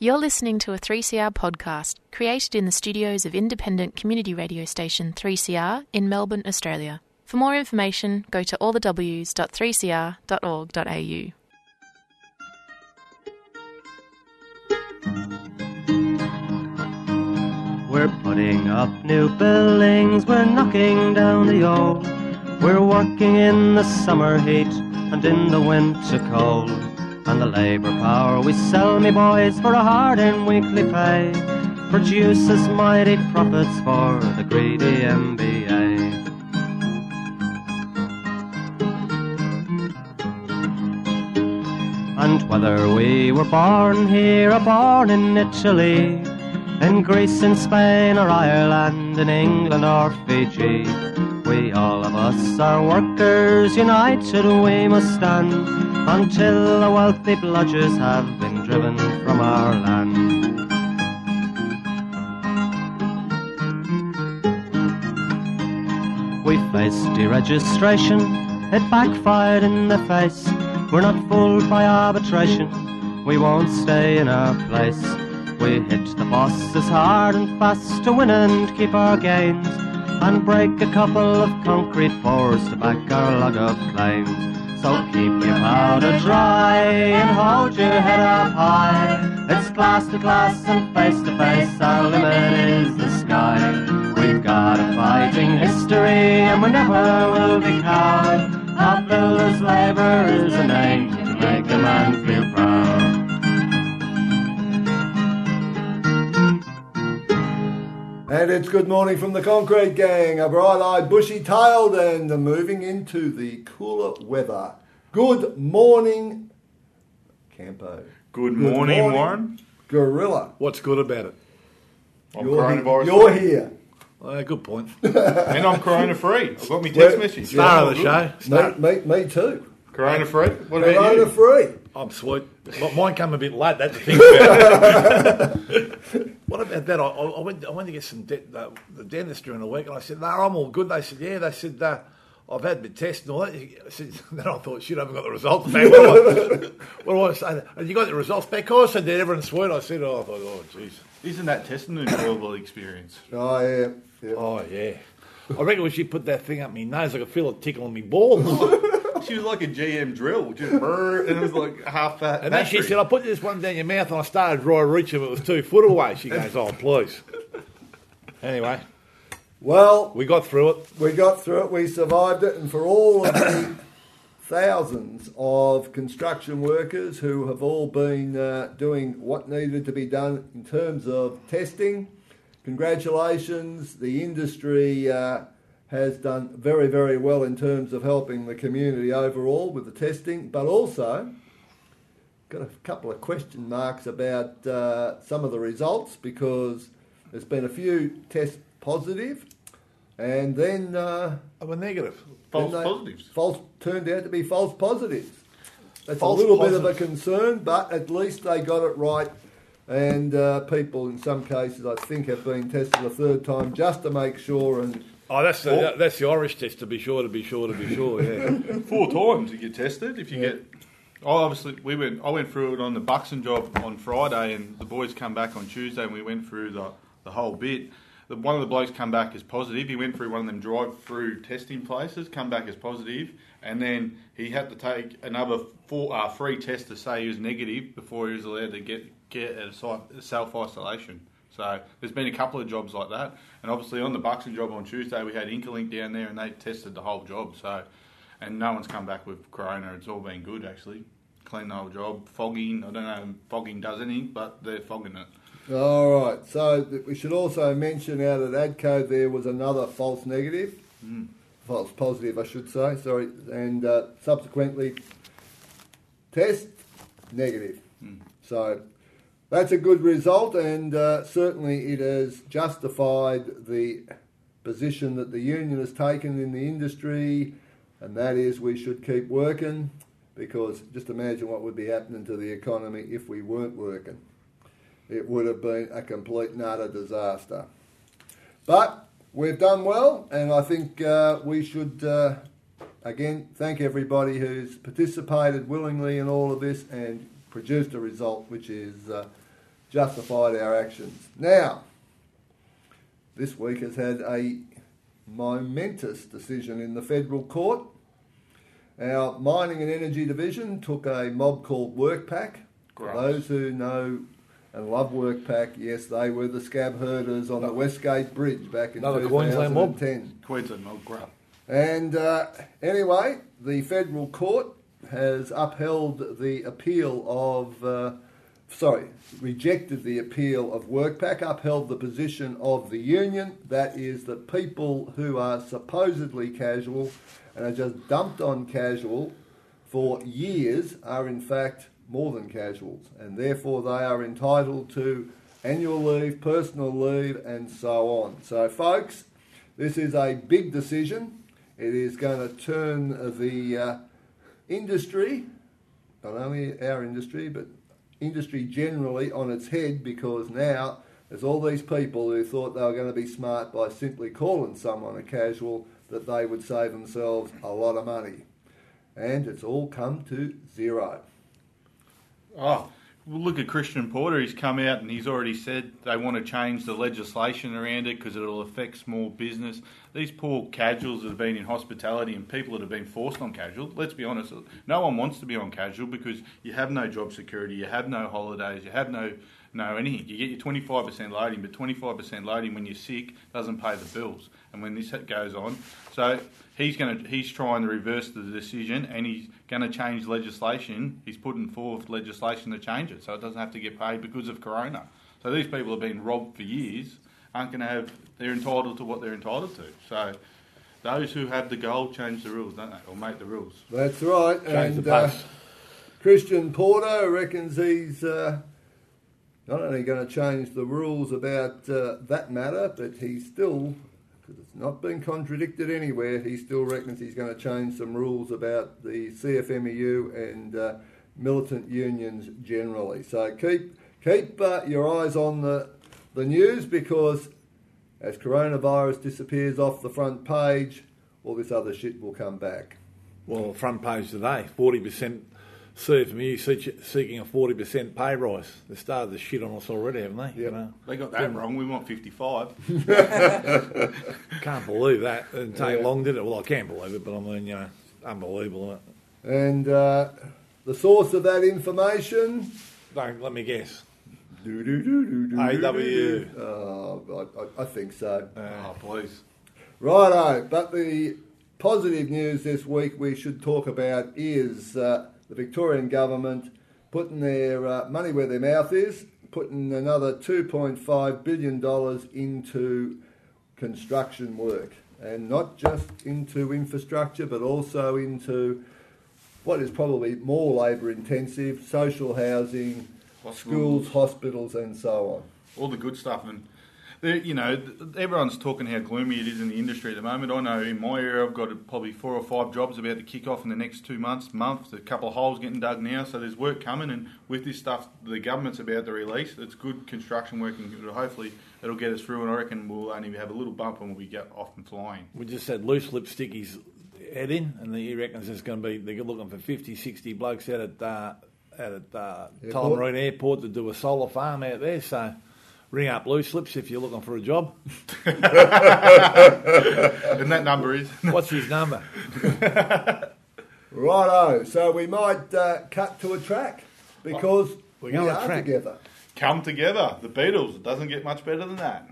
You're listening to a 3CR podcast created in the studios of independent community radio station 3CR in Melbourne, Australia. For more information, go to allthews.3cr.org.au. We're putting up new buildings, we're knocking down the old. We're working in the summer heat and in the winter cold. And the labour power we sell, me boys, for a hard and weekly pay, produces mighty profits for the greedy MBA. And whether we were born here or born in Italy, in Greece, in Spain or Ireland, in England or Fiji, we all of us are workers, united we must stand until the wealthy bludgers have been driven from our land. We faced deregistration, it backfired in the face. We're not fooled by arbitration, we won't stay in our place. We hit the bosses hard and fast to win and keep our gains, and break a couple of concrete pours to back our log of claims. So keep your powder dry and hold your head up high. It's class to class and face to face, our limit is the sky. We've got a fighting history and we never will be cowed. Our builder's labour is a name to make a man feel proud. And it's good morning from the Concrete Gang, a bright-eyed, bushy-tailed and moving into the cooler weather. Good morning, Campo. Good morning, Warren. Gorilla. What's good about it? I'm You're, coronavirus. he- you're here. Uh, good point. and I'm corona free. I've got my text Well, message. Star of the good. show. Star. Me, me, me too. Corona free. What about Corona you? free. I'm sweet. But mine came a bit late. That's the thing about it. what about that? I, I, I went. I went to get some de- the, the dentist during the week, and I said, "No, I'm all good." They said, "Yeah." They said, uh, "I've had my test and all that." I said, then I thought, "Shit, I haven't got the results back." What do I, what do I say? And you got the results back? Of course, I did. Everyone's sweet. I said, "Oh, I thought, oh, jeez." Isn't that testing an enjoyable experience? Oh, yeah. yeah. Oh yeah. I reckon when she put that thing up my nose, I could feel it tickling me balls. She was like a GM drill, just brrr, and it was like half that. And then she said, I put this one down your mouth and I started dry reaching, it was two foot away. She goes, Oh, please. Anyway, Well, we got through it. we got through it. We survived it. And for all of the thousands of construction workers who have all been uh, doing what needed to be done in terms of testing, congratulations. The industry uh, has done very, very well in terms of helping the community overall with the testing, but also got a couple of question marks about uh, some of the results because there's been a few tests positive and then uh, was negative. false they- positives. False turned out to be false positives. That's False a little bit of a concern, but at least they got it right. And uh, people, in some cases, I think, have been tested a third time just to make sure. And Oh, that's the, that's the Irish test, to be sure, to be sure, to be sure, yeah. Four times you get tested. If you get, oh, obviously we went. I went through it on the Buxton job on Friday, and the boys come back on Tuesday, and we went through the the whole bit. The, one of the blokes come back as positive. He went through one of them drive-through testing places, come back as positive, and then he had to take another four, uh, three tests to say he was negative before he was allowed to get get a self isolation. So there's been a couple of jobs like that, and obviously on the Buxton job on Tuesday we had Interlink down there, and they tested the whole job. So, and no one's come back with corona. It's all been good actually. Clean the whole job. Fogging, I don't know if fogging does anything, but they're fogging it. all right, so th- we should also mention out at ADCO there was another false negative, false positive, I should say. Sorry, and uh, subsequently test negative. So that's a good result, and uh, certainly it has justified the position that the union has taken in the industry, and that is we should keep working because just imagine what would be happening to the economy if we weren't working. It would have been a complete and utter disaster. But we've done well, and I think uh, we should uh, again thank everybody who's participated willingly in all of this and produced a result which is uh, justified our actions. Now, this week has had a momentous decision in the federal court. Our mining and energy division took a mob called WorkPac. For Gross. those who know and love WorkPac, yes, they were the scab herders on the Westgate Bridge back in Another Queensland mob? 2010. Queensland Mob Grub. And uh, anyway, the federal court has upheld the appeal of, uh, sorry, rejected the appeal of WorkPac, upheld the position of the union. That is that people who are supposedly casual and are just dumped on casual for years are in fact more than casuals, and therefore they are entitled to annual leave, personal leave, and so on. So, folks, this is a big decision. It is going to turn the uh, industry, not only our industry, but industry generally, on its head because now there's all these people who thought they were going to be smart by simply calling someone a casual that they would save themselves a lot of money. And it's all come to zero. Oh, look at Christian Porter. He's come out and he's already said they want to change the legislation around it because it'll affect small business. These poor casuals that have been in hospitality and people that have been forced on casual. Let's be honest, no one wants to be on casual because you have no job security, you have no holidays, you have no no anything. You get your twenty five percent loading, but twenty five percent loading when you're sick doesn't pay the bills. And when this goes on, so he's going to he's trying to reverse the decision and he's going to change legislation. He's putting forth legislation to change it so it doesn't have to get paid because of Corona. So these people have been robbed for years aren't going to have they're entitled to what they're entitled to. So those who have the gold change the rules, don't they, or make the rules. That's right. Change and the uh, pace. Christian Porter reckons he's uh, not only going to change the rules about uh, that matter, but he's still, because it's not been contradicted anywhere, he still reckons he's going to change some rules about the CFMEU and uh, militant unions generally. So keep keep uh, your eyes on the the news because as coronavirus disappears off the front page, all this other shit will come back. Well, front page today, 40% CFMU seek- seeking a 40% pay rise. They started the shit on us already, haven't they? Yep. know? They got that wrong. We want 55. Can't believe that. It didn't take Yeah. long, did it? Well, I can't believe it, but I mean, you know, unbelievable, isn't it? And uh, the source of that information. Don't let me guess. Do, do, do, do, do, AW. do, do. Oh, I, I, I think so. oh, please. Righto, but the positive news this week we should talk about is uh, the Victorian government putting their uh, money where their mouth is, putting another $2.5 billion into construction work. And not just into infrastructure, but also into what is probably more labour intensive social housing, schools, hospitals, and so on. all the good stuff. And you know, everyone's talking how gloomy it is in the industry at the moment. I know in my area, I've got probably four or five jobs about to kick off in the next two months, month. A couple of holes getting dug now, so there's work coming. And with this stuff, the government's about to release. It's good construction work, and hopefully it'll get us through. And I reckon we'll only have a little bump and we'll be get off and flying. We just had loose lipstick his head in, and he reckons it's going to be, they're looking for 50, 60 blokes out at, uh, out at uh, Airport. Tullamarine Airport to do a solar farm out there. So ring up loose lips if you're looking for a job. And that number is. What's his number? Righto, so we might uh, cut to a track because We're we going are to track. together. Come together, the Beatles. It doesn't get much better than that.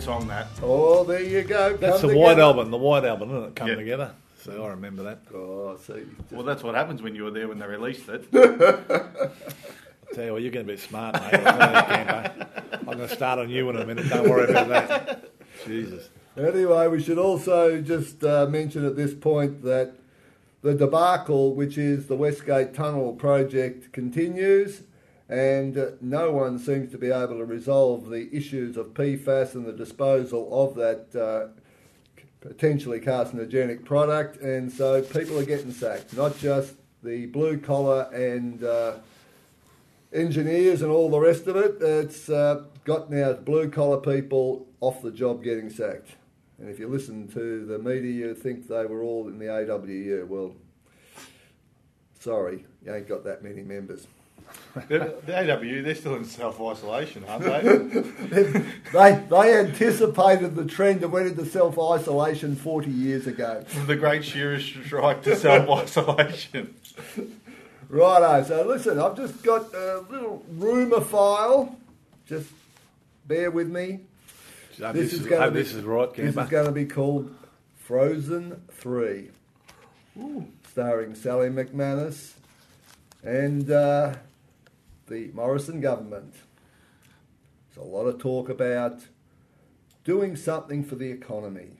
Good song that. Oh, there you go. That's the Come White. Album, the White Album, isn't it? Come Yeah. together. So I remember that. Oh, see. Well, that's what happens when you were there when they released it. Tell you what, you're going to be smart, mate. I'll tell you, Campo. I'm going to start on you in a minute. Don't worry about that. Jesus. Anyway, we should also just uh, mention at this point that the debacle, which is the Westgate Tunnel project, continues, and no one seems to be able to resolve the issues of PFAS and the disposal of that uh, potentially carcinogenic product, and so people are getting sacked, not just the blue collar and uh, engineers and all the rest of it. It's uh, got now blue collar people off the job getting sacked. And if you listen to the media, you think they were all in the AWU. Well, sorry, you ain't got that many members. The, the AW, they're still in self isolation, aren't they? They, they anticipated the trend that went into self isolation 40 years ago. From the Great Shearers strike to self isolation. Righto, so listen, I've just got a little rumour file. Just bear with me. So This this, is is, gonna be- this is right, This is going to be called Frozen 3. Starring Sally McManus and uh, the Morrison government. There's a lot of talk about doing something for the economy.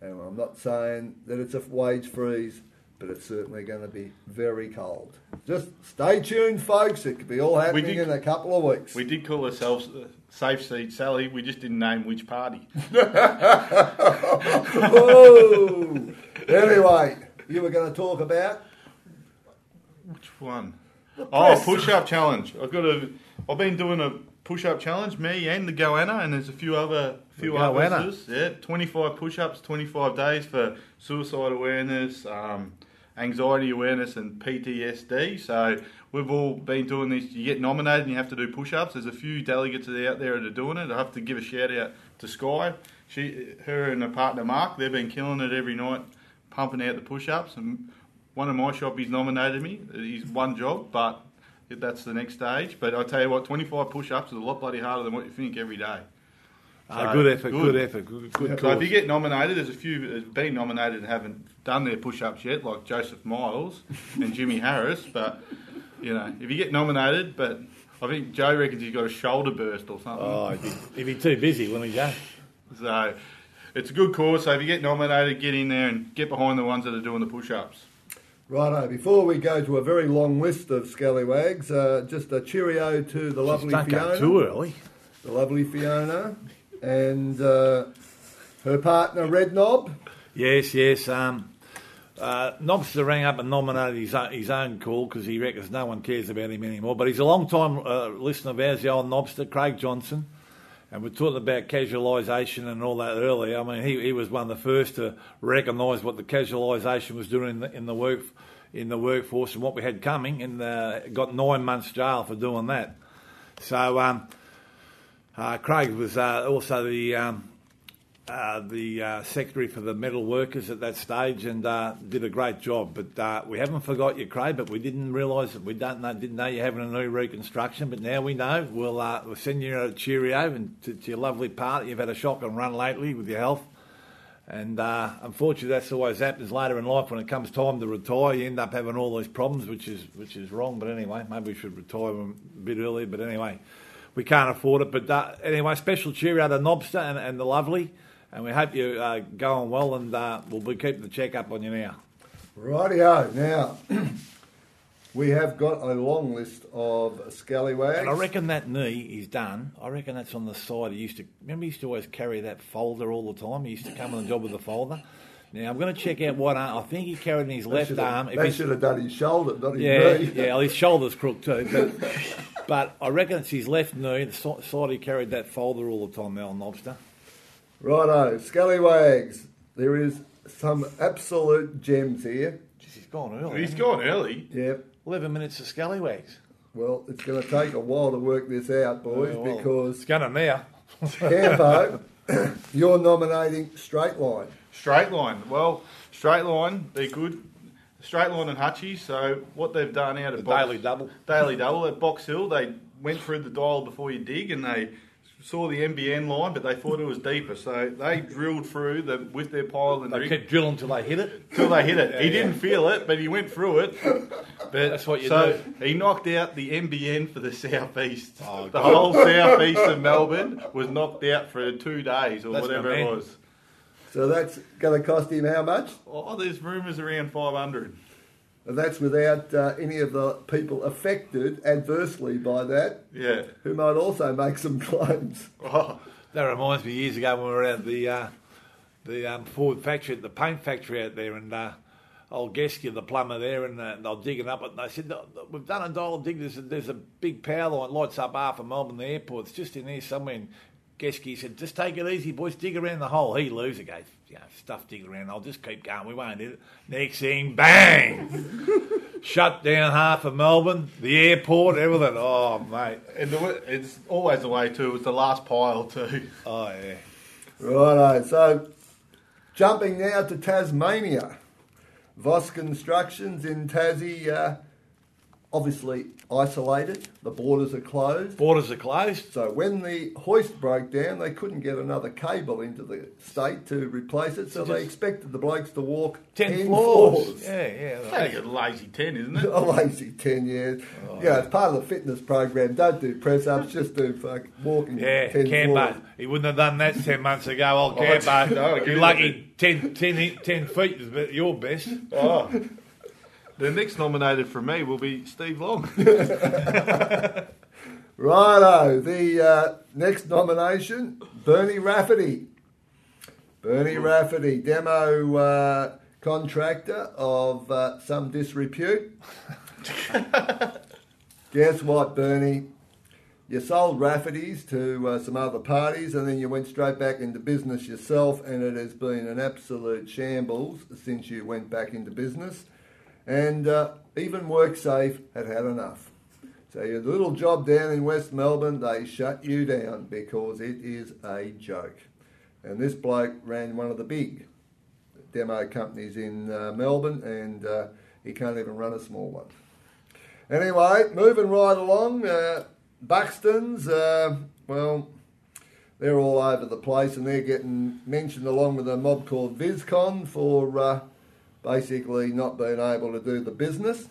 And I'm not saying that it's a wage freeze, but it's certainly going to be very cold. Just stay tuned, folks. It could be all happening did- in a couple of weeks. We did call ourselves uh, Safe Seat Sally, we just didn't name which party. oh! anyway, you were going to talk about Which one? Oh, push up challenge. I've got a. I've been doing a push up challenge. Me and the Goanna, and there's a few other few others. Yeah, 25 push ups, 25 days for suicide awareness, um, anxiety awareness, and PTSD. So we've all been doing this. You get nominated, and you have to do push ups. There's a few delegates out there that are doing it. I have to give a shout out to Sky. She, her, and her partner Mark. They've been killing it every night, pumping out the push ups and one of my shoppies nominated me. He's one job, but that's the next stage. But I tell you what, 25 push-ups is a lot bloody harder than what you think every day. Ah, So, good effort, good, good. effort, good, good So if you get nominated, there's a few that's been nominated and haven't done their push-ups yet, like Joseph Miles and Jimmy Harris. But you know, if you get nominated, but I think Joe reckons he's got a shoulder burst or something. Oh, if he- if he's too busy, when he go. So it's a good cause. So if you get nominated, get in there and get behind the ones that are doing the push-ups. Righto, before we go to a very long list of scallywags, uh, just a cheerio to the lovely Don't go Fiona. too early. The lovely Fiona and uh, her partner Red Knob. Yes, yes. Um, uh, Nobster rang up and nominated his own, his own call because he reckons no one cares about him anymore. But he's a long time uh, listener of ours, the old Nobster, Craig Johnson. And we're talking about casualisation and all that earlier. I mean, he, he was one of the first to recognise what the casualisation was doing in the, in the work in the workforce and what we had coming, and uh, got nine months jail for doing that. So um, uh, Craig was uh, also the um, uh, the uh, secretary for the metal workers at that stage and uh, did a great job. But uh, we haven't forgot you, Craig. But we didn't realise that we don't know, didn't know you're having a new reconstruction. But now we know. We'll uh, we'll send you a cheerio and to, to your lovely part. You've had a shotgun run lately with your health. And unfortunately, that's always happens later in life when it comes time to retire. You end up having all these problems, which is which is wrong. But anyway, maybe we should retire a bit earlier. But anyway, we can't afford it. But anyway, special cheerio to Nobster and, and the lovely, and we hope you're uh, going well. And uh, we'll be keeping the check up on you now. Rightio. Now, we have got a long list of scallywags. And I reckon that knee is done. I reckon that's on the side. He used to remember he used to always carry that folder all the time. He used to come on the job with the folder. Now I'm going to check out what arm. I think he carried in his left arm. If That should have done his shoulder, not his Yeah, knee. yeah, well, his shoulder's crooked too. But, but I reckon it's his left knee, the side he carried that folder all the time, Mel Nobster. Righto, scallywags. There is some absolute gems here. Jeez, he's gone early. He's hasn't gone early. Yep. 11 minutes of scallywags. Well, it's going to take a while to work this out, boys, Oh, well, because It's going to now. Campo, you're nominating Straight Line. Straight line. Well, straight line, they're good. Straight line and Hutchie. So what they've done out of The Box, daily double. Daily double at Box Hill, they went through the dial before you dig, and they saw the NBN line, but they thought it was deeper, so they drilled through the, with their pile and They rig kept drilling till they hit it. till they hit it. he Yeah, didn't feel it, but he went through it. But That's what you so do. he knocked out the NBN for the southeast. Oh, the good. whole southeast of Melbourne was knocked out for two days or That's whatever it was. So that's going to cost him how much? Oh, there's rumours around 500. And that's without uh, any of the people affected adversely by that, Yeah. who might also make some claims. Oh, That reminds me years ago when we were at the uh, the um, Ford factory, the paint factory out there, and uh, old Gesky, the plumber there, and uh, they were digging up it. And they said, "No, no, "We've done a dial dig. There's a, there's a big power line lights up half of Melbourne, the airport. It's just in there somewhere." And Gesky said, "Just take it easy, boys. Dig around the hole." He loses goes, "You know, stuff digging around. I'll just keep going. We won't hit it." Next thing, bang! Shut down half of Melbourne, the airport, everything. Oh, mate. and the, way- it's always the way too. It was the last pile too. Oh, yeah. Righto, so jumping now to Tasmania. Vos Constructions in Tassie, uh, obviously isolated, the borders are closed. Borders are closed. So when the hoist broke down, they couldn't get another cable into the state to replace it, so So they expected the blokes to walk 10, 10 floors. floors. Yeah, yeah. Only a lazy ten, isn't it? A lazy 10 years. Oh, yeah, it's part of the fitness program. Don't do press ups, just do fuck, walking Yeah, 10 Campo. floors. He wouldn't have done that 10 months ago, old Oh, it's- no, I'll You're lucky 10, 10, 10 feet is be- your best. Oh. The next nominated for me will be Steve Long. Righto, the uh, next nomination, Bernie Rafferty. Bernie Rafferty, demo uh, contractor of uh, some disrepute. Guess what, Bernie? You sold Rafferty's to uh, some other parties and then you went straight back into business yourself, and it has been an absolute shambles since you went back into business. And uh, even WorkSafe had had enough. So your little job down in West Melbourne, they shut you down because it is a joke. And this bloke ran one of the big demo companies in uh, Melbourne, and uh, he can't even run a small one. Anyway, moving right along, uh, Buxton's, uh, well, they're all over the place, and they're getting mentioned along with a mob called VizCon for uh, basically not being able to do the business.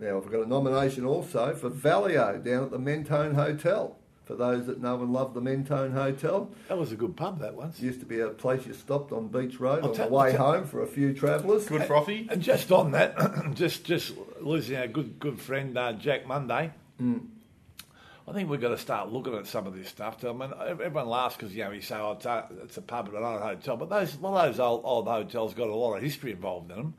Now, I've got a nomination also for Valio down at the Mentone Hotel. For those that know and love the Mentone Hotel, That was a good pub, that once. used to be a place you stopped on Beach Road I'll on tell- the way I'll home for a few travellers. Good frothy. And just on that, just just losing our good good friend uh, Jack Mundey. I think we've got to start looking at some of this stuff. I mean, everyone laughs because you know you say oh, it's a, it's a pub and not a hotel, but those those old, old hotels got a lot of history involved in them.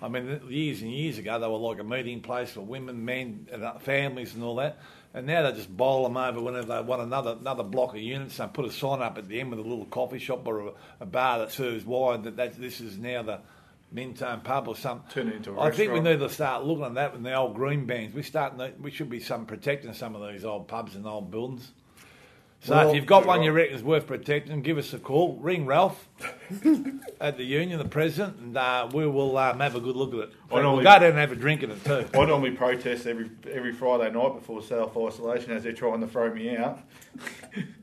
I mean, years and years ago they were like a meeting place for women, men, and uh, families, and all that. And now they just bowl them over whenever they want another another block of units. They put a sign up at the end with a little coffee shop or a, a bar that serves wine that, that this is now the Mentone pub or something. Turn it into a I think we need to start looking at that with the old green bans. We start. We should be some protecting some of these old pubs and old buildings. So Well, if you've got one you reckon is worth protecting, give us a call. Ring Ralph at the union, the president, and uh, we will um, have a good look at it. I we'll normally- go down and have a drink at it too. I normally protest every every Friday night before self isolation as they're trying to throw me out.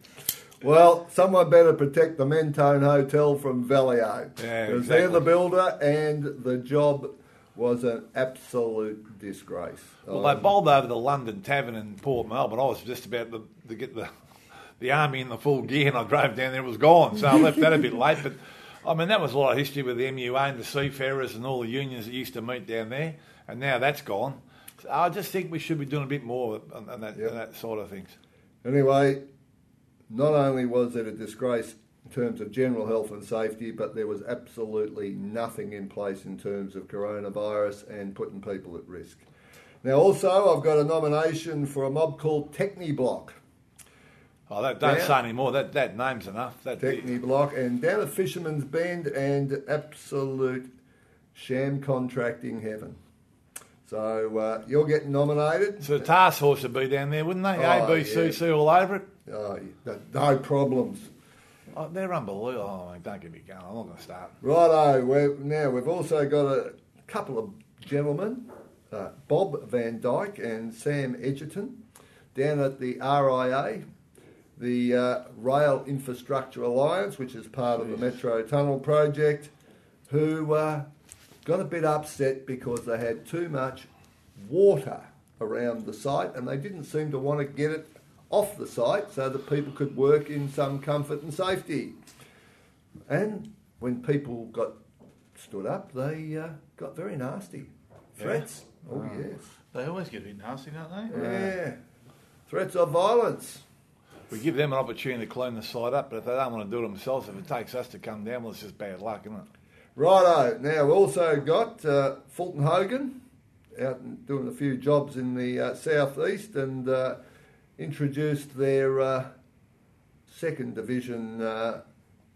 Well, someone better protect the Mentone Hotel from Valio. Yeah, Because they're the builder, and the job was an absolute disgrace. Well, Um, they bowled over the London Tavern in Port Melbourne. But I was just about to, to get the the army in the full gear, and I drove down there. It was gone, so I left that a bit late. But I mean, that was a lot of history with the MUA and the seafarers and all the unions that used to meet down there, and now that's gone. So I just think we should be doing a bit more on, on that, Yep. on that sort of things. Anyway, not only was it a disgrace in terms of general health and safety, but there was absolutely nothing in place in terms of coronavirus and putting people at risk. Now, also, I've got a nomination for a mob called Techni Block. Oh, that, don't Yeah. say any more. That that name's enough. That Techni Block, and down at Fisherman's Bend, and absolute sham contracting heaven. So uh, you're getting nominated. so the task force would be down there, wouldn't they? Oh, ABCC all over it. Oh, no problems. Oh, they're unbelievable. Oh, don't get me going. I'm not going to start. Righto, we're, now we've also got a couple of gentlemen, uh, Bob Van Dyke and Sam Edgerton, down at the RIA. the uh, Rail Infrastructure Alliance, which is part of the Metro Tunnel project, who uh, got a bit upset because they had too much water around the site and they didn't seem to want to get it off the site so that people could work in some comfort and safety. And when people got stood up, they uh, got very nasty. Threats. Oh, yes. They always get a bit nasty, don't they? Yeah. Threats of violence. We give them an opportunity to clean the site up, but if they don't want to do it themselves, if it takes us to come down, well, it's just bad luck, isn't it? Righto. Now we've also got uh, Fulton Hogan out and doing a few jobs in the uh, southeast and uh, introduced their uh, second division uh,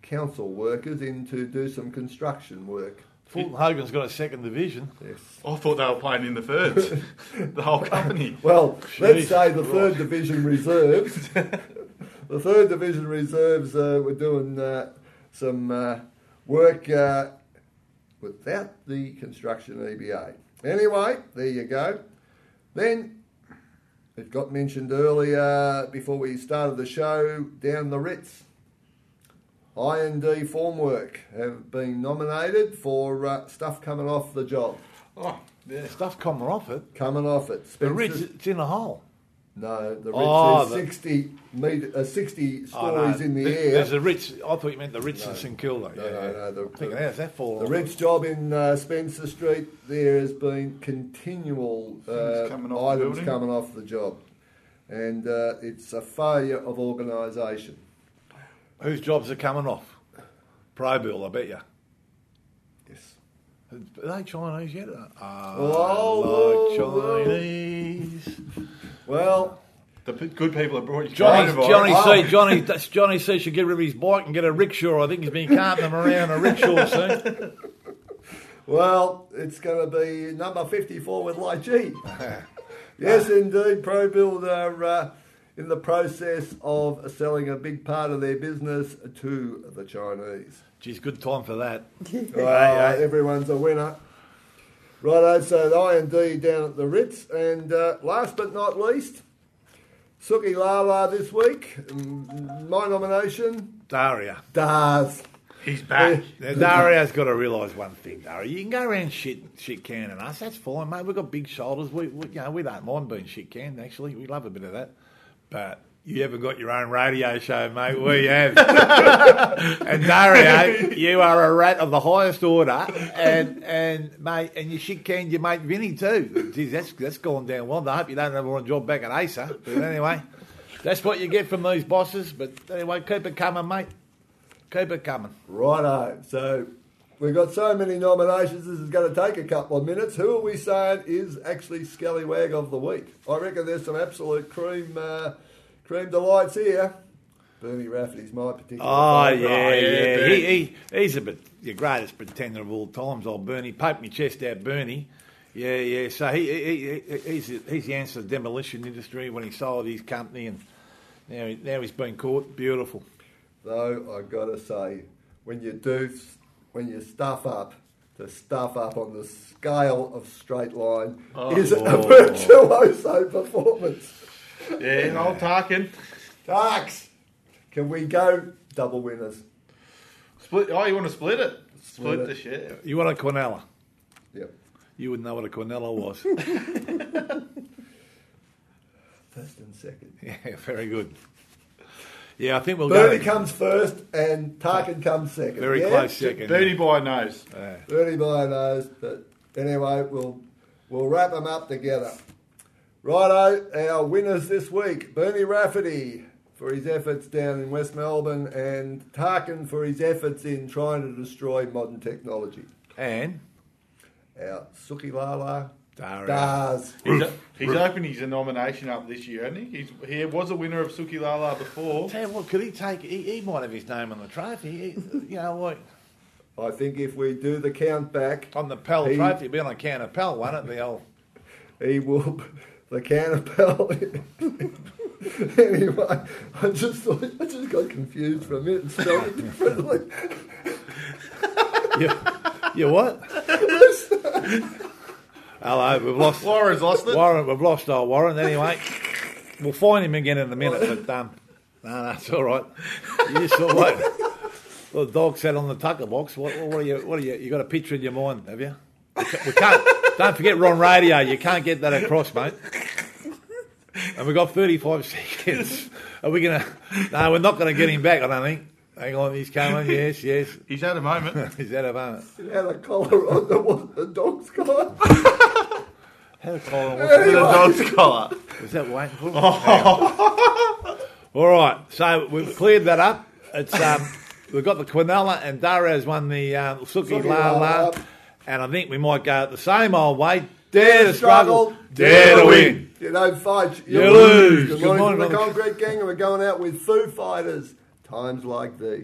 council workers in to do some construction work. Fulton Hogan's got a second division. Yes. I thought they were playing in the thirds, the whole company. Well, let's say the third division reserves. the third division reserves uh, were doing uh, some uh, work uh, without the construction EBA. Anyway, there you go. Then it got mentioned earlier before we started the show down the Ritz. I and D formwork have been nominated for uh, stuff coming off the job. Oh, yeah. Stuff coming off it. Coming off it. The Spencer's- ridge, it's in a hole. No, the Ritz Oh, is the- 60 metre, uh, 60 Oh, no. stories in the There- air. There's a Ritz. I thought you meant the Ritz in St Kilda. No, yeah, no, yeah. no, the- I'm thinking, the- how's that fall The off? Ritz job in uh, Spencer Street, there has been continual uh, coming items building. coming off the job. And uh, it's a failure of organisation. Whose jobs are coming off? ProBuild, I bet you. Yes. Are they Chinese yet? Ah, Oh, like oh, Chinese. Well, The p- good people have brought you Johnny, coronavirus. Johnny Oh. C. Johnny, that's Johnny C. should get rid of his bike and get a rickshaw. I think he's been carting them around a rickshaw soon. well, it's going to be number 54 with Light G. yes, indeed. ProBuild are uh, in the process of selling a big part of their business to the Chinese. Geez, good time for that. Right, everyone's a winner. Righto, so the I and D down at the Ritz, and uh, last but not least, Suki Lala this week. My nomination, Dario. Dars. He's back. Now, Dario's got to realise one thing, Dario. You can go around shit, shit canning us. That's fine, mate. We've got big shoulders. We, we, you know, we don't mind being shit canned. Actually, we love a bit of that. But you haven't got your own radio show, mate. We have. and Dario, you are a rat of the highest order. And and mate, and you shit canned your mate Vinny too. Geez, that's that's gone down well. I hope you don't have a job back at ASA. But anyway, that's what you get from these bosses. But anyway, keep it coming, mate. Keep it coming. Righto, so we've got so many nominations, this is going to take a couple of minutes. Who are we saying is actually Scallywag of the Week? I reckon there's some absolute cream, uh, cream delights here. Bernie Rafferty's my particular Oh favourite. yeah, yeah, yeah. He, he, he's a bit the greatest pretender of all times. Old Bernie, poke me chest out, Bernie. Yeah, yeah. So he, he, he he's he's the answer to the demolition industry when he sold his company, and now he, now he's been caught. Beautiful. Though I gotta say, when you do, when you stuff up, to stuff up on the scale of straight line oh. is a virtuoso performance. Yeah, old Tarkin. Tarks, can we go double winners? Split. Oh, you want to split it? Split, Split the it. share. You want a Quinella? Yep. You wouldn't know what a Quinella was. First and second. yeah, very good. Yeah, I think we'll Bernie go. comes first and Tarkin comes second. very yeah? close second. Bernie by a nose. Yeah. Bernie by a nose, but anyway, we'll we'll wrap them up together. Righto, our winners this week: Bernie Rafferty for his efforts down in West Melbourne, and Tarkin for his efforts in trying to destroy modern technology. and Our Suki Lala Dario. Dars. He's, he's opened his nomination up this year, hasn't he? He's, he was a winner of Suki Lala before. Tell you what, could he take? He, he might have his name on the trophy. He, you know what? I think if we do the count back, On the Pell He- trophy, it'd be on a count of Pell, won't it? The old. he will the can of pelt. anyway, I just thought, I just got confused for a minute and spelled it differently. you, you what? Hello, we've lost Warren's lost it. Warren, we've lost our Warren anyway. We'll find him again in a minute, but um, no, that's all right. You saw what the dog said on the tucker box. What, what are you? What are you? You got a picture in your mind, have you? We can't. Don't forget, we're on radio. You can't get that across, mate and we got 35 seconds. Are we going to? No, we're not going to get him back, I don't think. Hang on, he's coming. Yes, yes. He's had a moment. he's had a moment. He had a collar on that wasn't the dog's collar. had a collar on what's anyway. the dog's collar. Was that waiting oh. for. All right, so we've cleared that up. It's um, We've got the Quinella and Dara's won the um, uh, Suki La La. And I think we might go the same old way. Dare to struggle, dare to win. G'day, Fudge. You lose. Good, Good morning, morning from the Concrete Gang, and we're going out with Foo Fighters. Times like these.